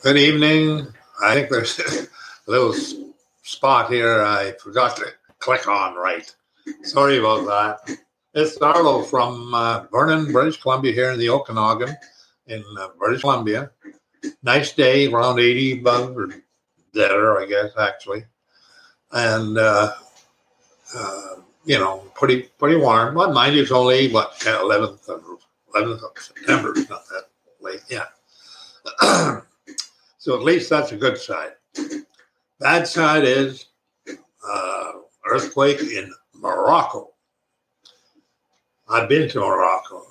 Good evening. I think there's a little spot here I forgot to click on right. Sorry about that. It's Arlo from uh, Vernon, British Columbia, here in the Okanagan in uh, British Columbia. Nice day, around 80 above or better, I guess, actually. And, uh, uh, you know, pretty pretty warm. Well, mind you, it's only, what, 11th of, 11th of September. Not that late, yeah. So at least that's a good side. Bad side is uh, earthquake in Morocco. I've been to Morocco,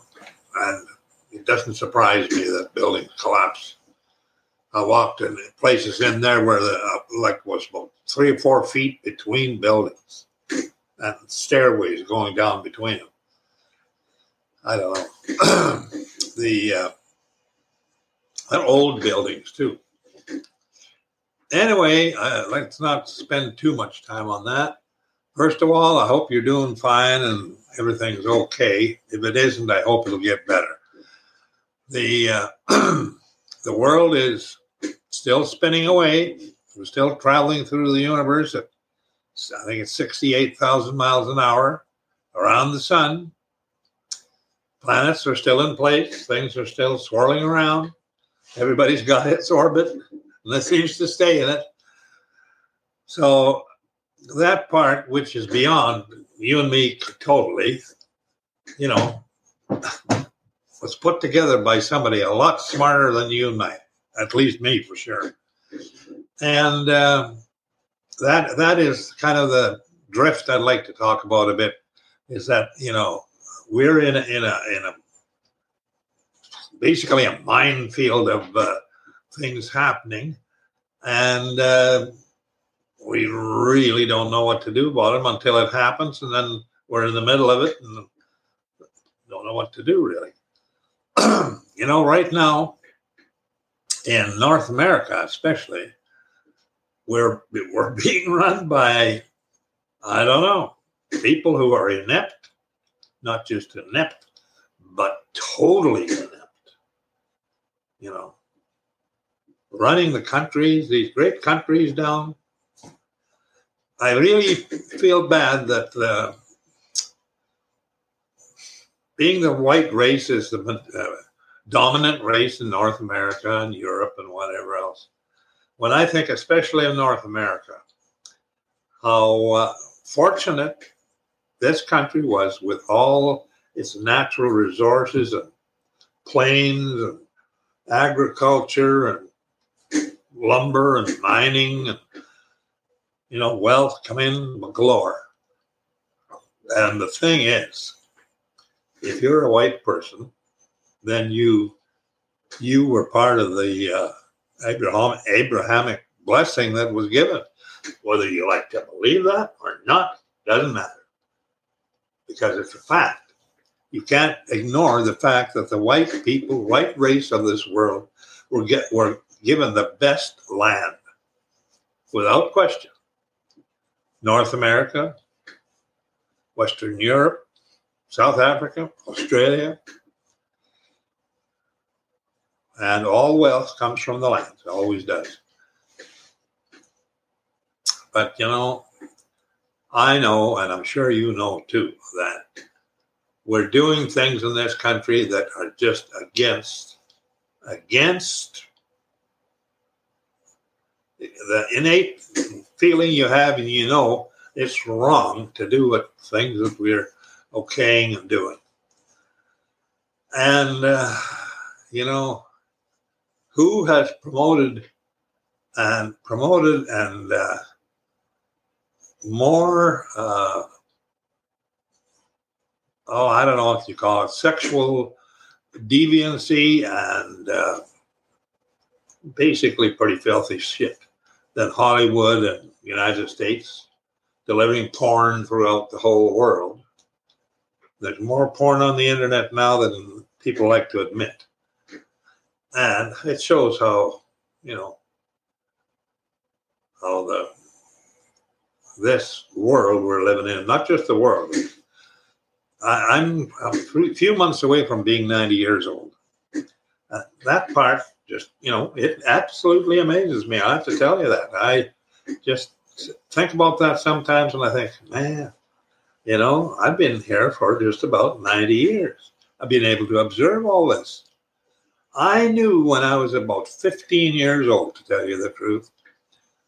and it doesn't surprise me that buildings collapse. I walked in places in there where the uh, like was about three or four feet between buildings, and stairways going down between them. I don't know. the uh, old buildings too anyway, uh, let's not spend too much time on that. First of all, I hope you're doing fine and everything's okay. If it isn't, I hope it'll get better. The uh, the world is still spinning away. We're still traveling through the universe at I think it's 68,000 miles an hour around the sun. Planets are still in place. Things are still swirling around. Everybody's got its orbit that seems to stay in it. So that part, which is beyond you and me totally, you know, was put together by somebody a lot smarter than you and I, at least me for sure. And uh, that that is kind of the drift I'd like to talk about a bit. Is that you know we're in a, in a in a basically a minefield of uh, things happening, and uh, we really don't know what to do about them until it happens, and then we're in the middle of it and don't know what to do really. you know, right now in North America, especially, we're we're being run by I don't know people who are inept, not just inept, but totally inept. You know, running the countries, these great countries down. I really feel bad that uh, being the white race is the uh, dominant race in North America and Europe and whatever else. When I think, especially in North America, how uh, fortunate this country was with all its natural resources and plains and agriculture and lumber and mining and you know wealth come in galore. And the thing is, if you're a white person, then you you were part of the uh, Abraham, Abrahamic blessing that was given. Whether you like to believe that or not doesn't matter because it's a fact. You can't ignore the fact that the white people, white race of this world, were get were given the best land without question. North America, Western Europe, South Africa, Australia, and all wealth comes from the land. It always does. But you know, I know, and I'm sure you know too, that we're doing things in this country that are just against against the innate feeling you have and you know it's wrong to do what things that we're okaying and doing. And, uh, you know, who has promoted and promoted and uh, more, uh, oh, I don't know what you call it, sexual deviancy and uh, basically pretty filthy shit than Hollywood and the United States, delivering porn throughout the whole world. There's more porn on the internet now than people like to admit. And it shows how, you know, how the this world we're living in, not just the world. I, am a few months away from being 90 years old. Uh, that part just, you know, it absolutely amazes me. I have to tell you that. I just think about that sometimes and I think, man, you know, I've been here for just about 90 years. I've been able to observe all this. I knew when I was about 15 years old, to tell you the truth,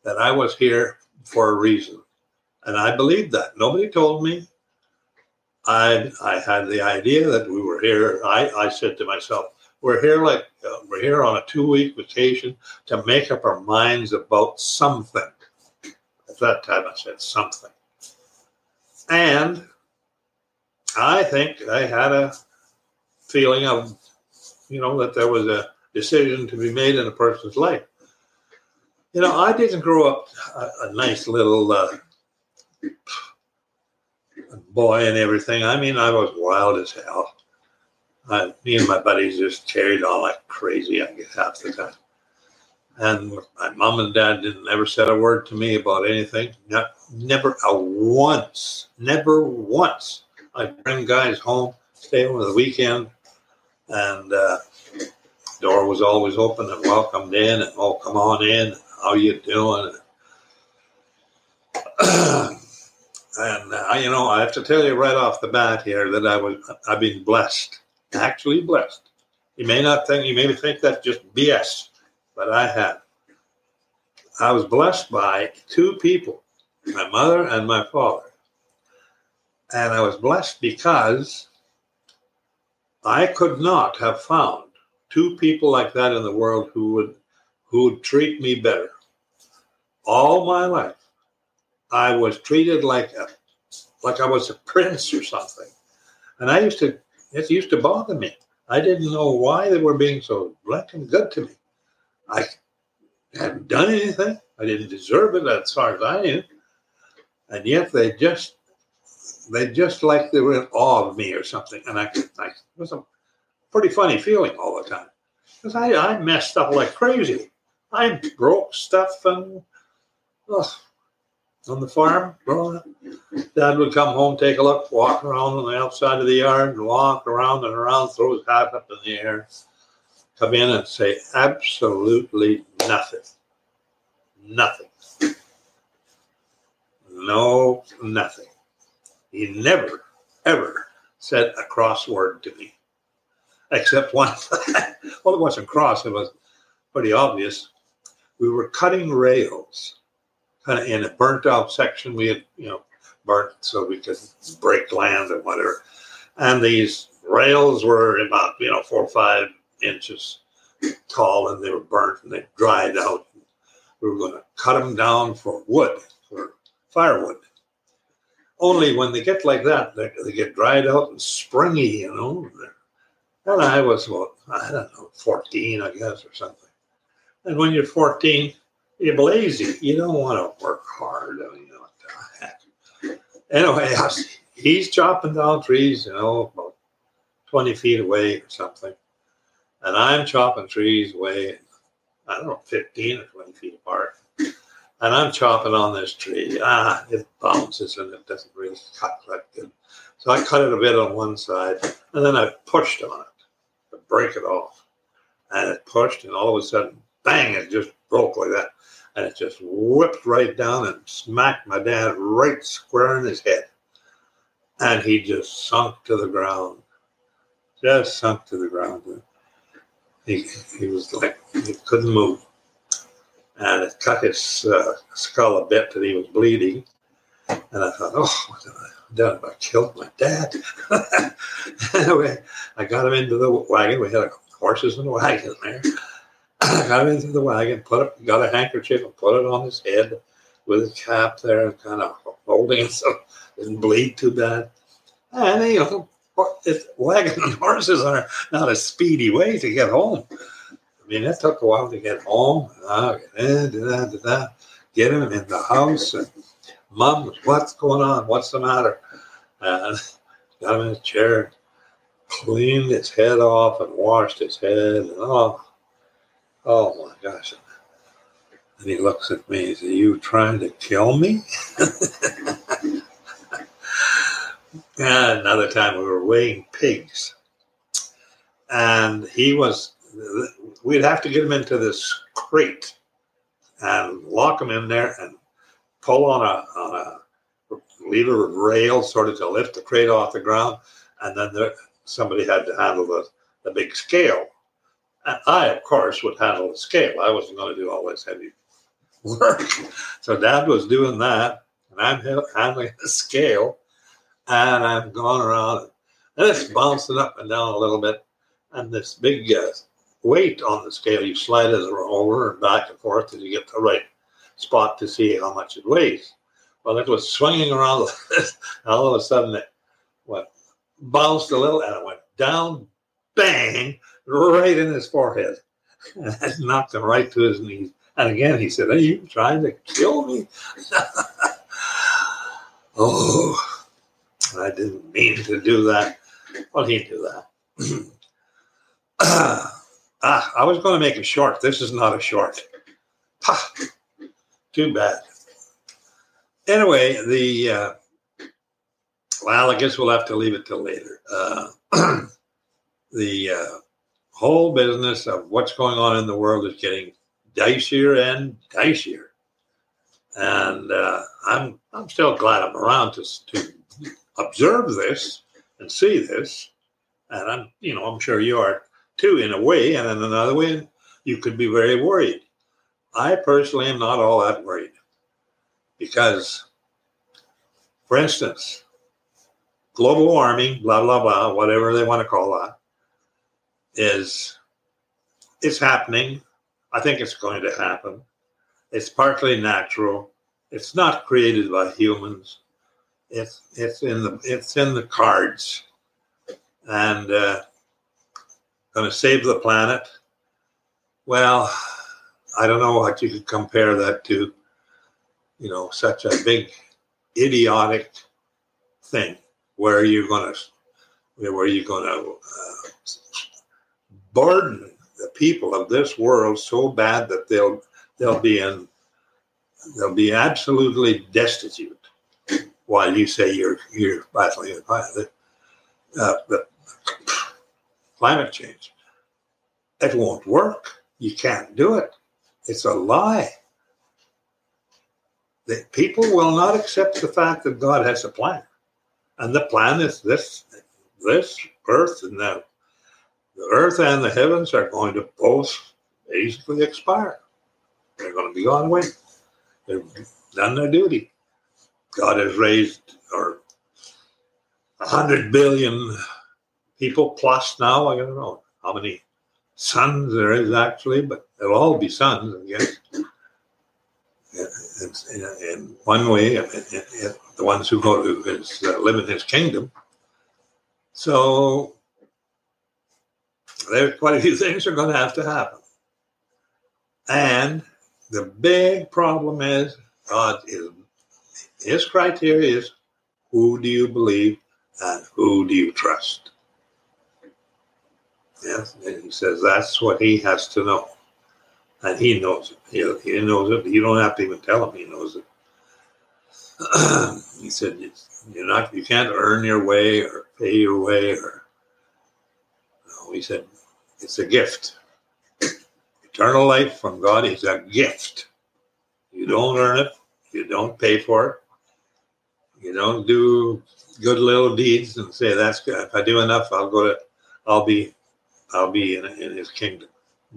that I was here for a reason. And I believed that. Nobody told me. I, I had the idea that we were here. I, I said to myself, we're here like uh, we're here on a two week vacation to make up our minds about something. At that time, I said something. And I think I had a feeling of, you know, that there was a decision to be made in a person's life. You know, I didn't grow up a, a nice little uh, boy and everything. I mean, I was wild as hell. I, me and my buddies just carried on like crazy, I guess, half the time. And my mom and dad didn't ever said a word to me about anything. Not, never a once, never once. I'd bring guys home, stay over the weekend, and uh, door was always open and welcomed in, and oh, come on in. How you doing? and uh, you know, I have to tell you right off the bat here that I was I've been blessed, actually blessed. You may not think you may think that's just BS but I had. I was blessed by two people, my mother and my father. And I was blessed because I could not have found two people like that in the world who would who would treat me better. All my life, I was treated like a like I was a prince or something. And I used to it used to bother me. I didn't know why they were being so black and good to me. I hadn't done anything. I didn't deserve it as far as I knew. And yet they just they just like they were in awe of me or something. And I, I it was a pretty funny feeling all the time. Because I, I messed up like crazy. I broke stuff and oh, on the farm growing up. Dad would come home, take a look, walk around on the outside of the yard, and walk around and around, throw his hat up in the air come in and say absolutely nothing. Nothing. No, nothing. He never, ever said a cross word to me, except one. well, it wasn't cross, it was pretty obvious. We were cutting rails of in a burnt out section. We had, you know, burnt so we could break land and whatever. And these rails were about, you know, four or five inches tall and they were burnt and they dried out. We were going to cut them down for wood, for firewood. Only when they get like that, they, they get dried out and springy, you know. And I was, well, I don't know, 14, I guess, or something. And when you're 14, you're lazy. You don't want to work hard. I mean, you know, what the heck. Anyway, was, he's chopping down trees, you know, about 20 feet away or something and I'm chopping trees way, I don't know, 15 or 20 feet apart. And I'm chopping on this tree. Ah, it bounces and it doesn't really cut that good. So I cut it a bit on one side and then I pushed on it to break it off. And it pushed, and all of a sudden, bang, it just broke like that. And it just whipped right down and smacked my dad right square in his head. And he just sunk to the ground. Just sunk to the ground. He, he was like, he couldn't move. And it cut his uh, skull a bit that he was bleeding. And I thought, oh, what have I done? I killed my dad. anyway, I got him into the wagon. We had horses in the wagon there. Got him into the wagon, put it, got a handkerchief and put it on his head with his cap there kind of holding it so it didn't bleed too bad. And, you know, it's wagon and horses are not a speedy way to get home. I mean, it took a while to get home. Get him in the house. And mom, what's going on? What's the matter? And got him in a chair, cleaned his head off and washed his head. And oh, oh my gosh. And he looks at me Are you trying to kill me? Another time we were weighing pigs. And he was we'd have to get him into this crate and lock him in there and pull on a, on a lever of rail sort of to lift the crate off the ground. And then there, somebody had to handle the, the big scale. I, of course, would handle the scale. I wasn't going to do all this heavy work. So dad was doing that, and I'm handling the scale, and I'm going around, and it's bouncing up and down a little bit. And this big uh, weight on the scale, you slide it over and back and forth till you get the right spot to see how much it weighs. Well, it was swinging around, and all of a sudden it went bounced a little, and it went down, bang, right in his forehead. And that knocked him right to his knees. And again, he said, Are you trying to kill me? oh, I didn't mean to do that. Well, he do that. ah, I was going to make it short. This is not a short. Ha, too bad. Anyway, the, uh, well, I guess we'll have to leave it till later. Uh, the uh, whole business of what's going on in the world is getting dicier and dicier. And uh, I'm I'm still glad I'm around to to observe this and see this. And I'm you know I'm sure you are too in a way, and in another way you could be very worried. I personally am not all that worried because, for instance, global warming, blah blah blah, whatever they want to call that, is it's happening I think it's going to happen. It's partly natural. It's not created by humans. It's it's in the it's in the cards, and uh, going to save the planet. Well, I don't know what you could compare that to. You know, such a big idiotic thing where are you're going to where are you're going to uh, burden the people of this world so bad that they'll they'll be in they'll be absolutely destitute while you say you're you're battling the, uh, the climate change. It won't work. You can't do it. It's a lie. The people will not accept the fact that God has a plan, and the plan is this: this earth and the the earth and the heavens are going to both basically expire. They're going to be gone away. They've done their duty. God has raised or a hundred billion people plus now. I don't know how many sons there is actually, but they'll all be sons, I guess. In, in one way, the ones who go to his, uh, live in his kingdom. So there's quite a few things are going to have to happen. And the big problem is God is his criteria is who do you believe and who do you trust? Yes, and he says that's what he has to know. And he knows it. He, he knows it. You don't have to even tell him he knows it. he said you're not you can't earn your way or pay your way or he said it's a gift. Eternal life from God is a gift. You don't earn it. You don't pay for it. You don't do good little deeds and say that's good. If I do enough, I'll go to, I'll be, I'll be in, in His kingdom.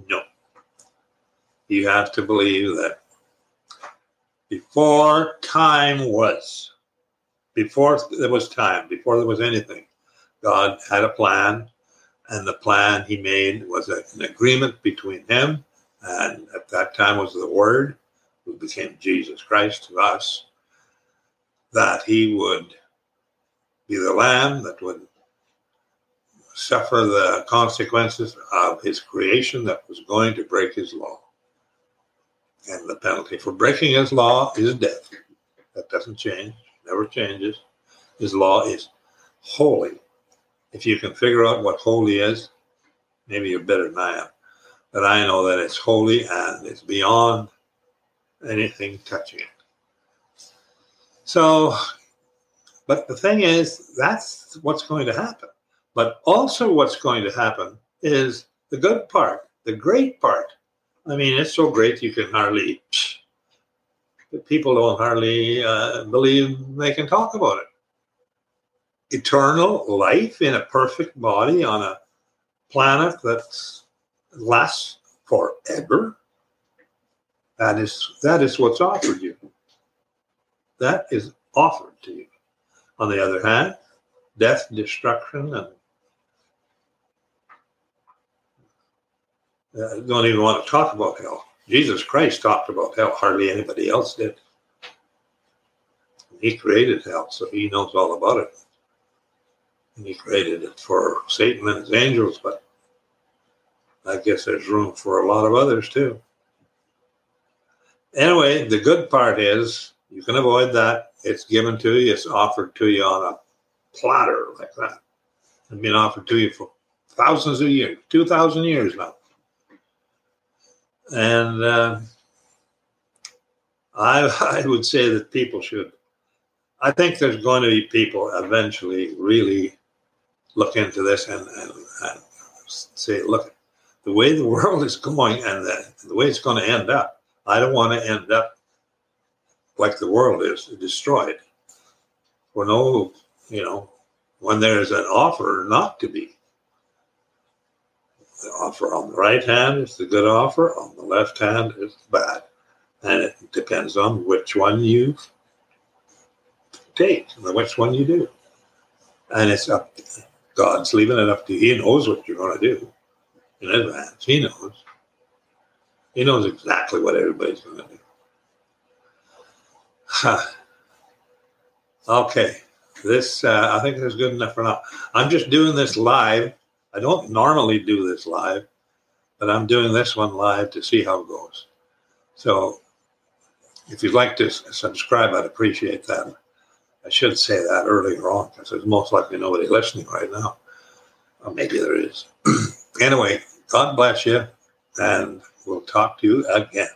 No. You have to believe that before time was, before there was time, before there was anything, God had a plan and the plan he made was an agreement between him and at that time was the Word, who became Jesus Christ to us, that he would be the Lamb that would suffer the consequences of his creation that was going to break his law. And the penalty for breaking his law is death. That doesn't change, never changes. His law is holy if you can figure out what holy is, maybe you're better than I am. But I know that it's holy and it's beyond anything touching it. So, but the thing is, that's what's going to happen. But also, what's going to happen is the good part the great part. I mean, it's so great you can hardly, people don't hardly uh, believe they can talk about it. Eternal life in a perfect body on a planet that lasts forever. That is that is what's offered you. That is offered to you. On the other hand, death, destruction, and uh, don't even want to talk about hell. Jesus Christ talked about hell. Hardly anybody else did. He created hell, so he knows all about it. And he created it for Satan and his angels, but I guess there's room for a lot of others too. Anyway, the good part is you can avoid that. It's given to you, it's offered to you on a platter like that. It's been offered to you for thousands of years, 2,000 years now. And uh, I, I would say that people should. I think there's going to be people eventually really look into this and, and, and say, look, the way the world is going and the, the way it's going to end up, I don't want to end up like the world is destroyed. For no, you know, when there's an offer not to be. The offer on the right hand is the good offer, on the left hand is bad. And it depends on which one you take and which one you do. And it's up, God's leaving it up to you. He knows what you're going to do in advance. He knows. He knows exactly what everybody's going to do. Okay, this uh, I think is good enough for now. I'm just doing this live. I don't normally do this live, but I'm doing this one live to see how it goes. So, if you'd like to subscribe, I'd appreciate that. I should say that earlier on because there's most likely nobody listening right now. Or maybe there is. anyway, God bless you, and we'll talk to you again.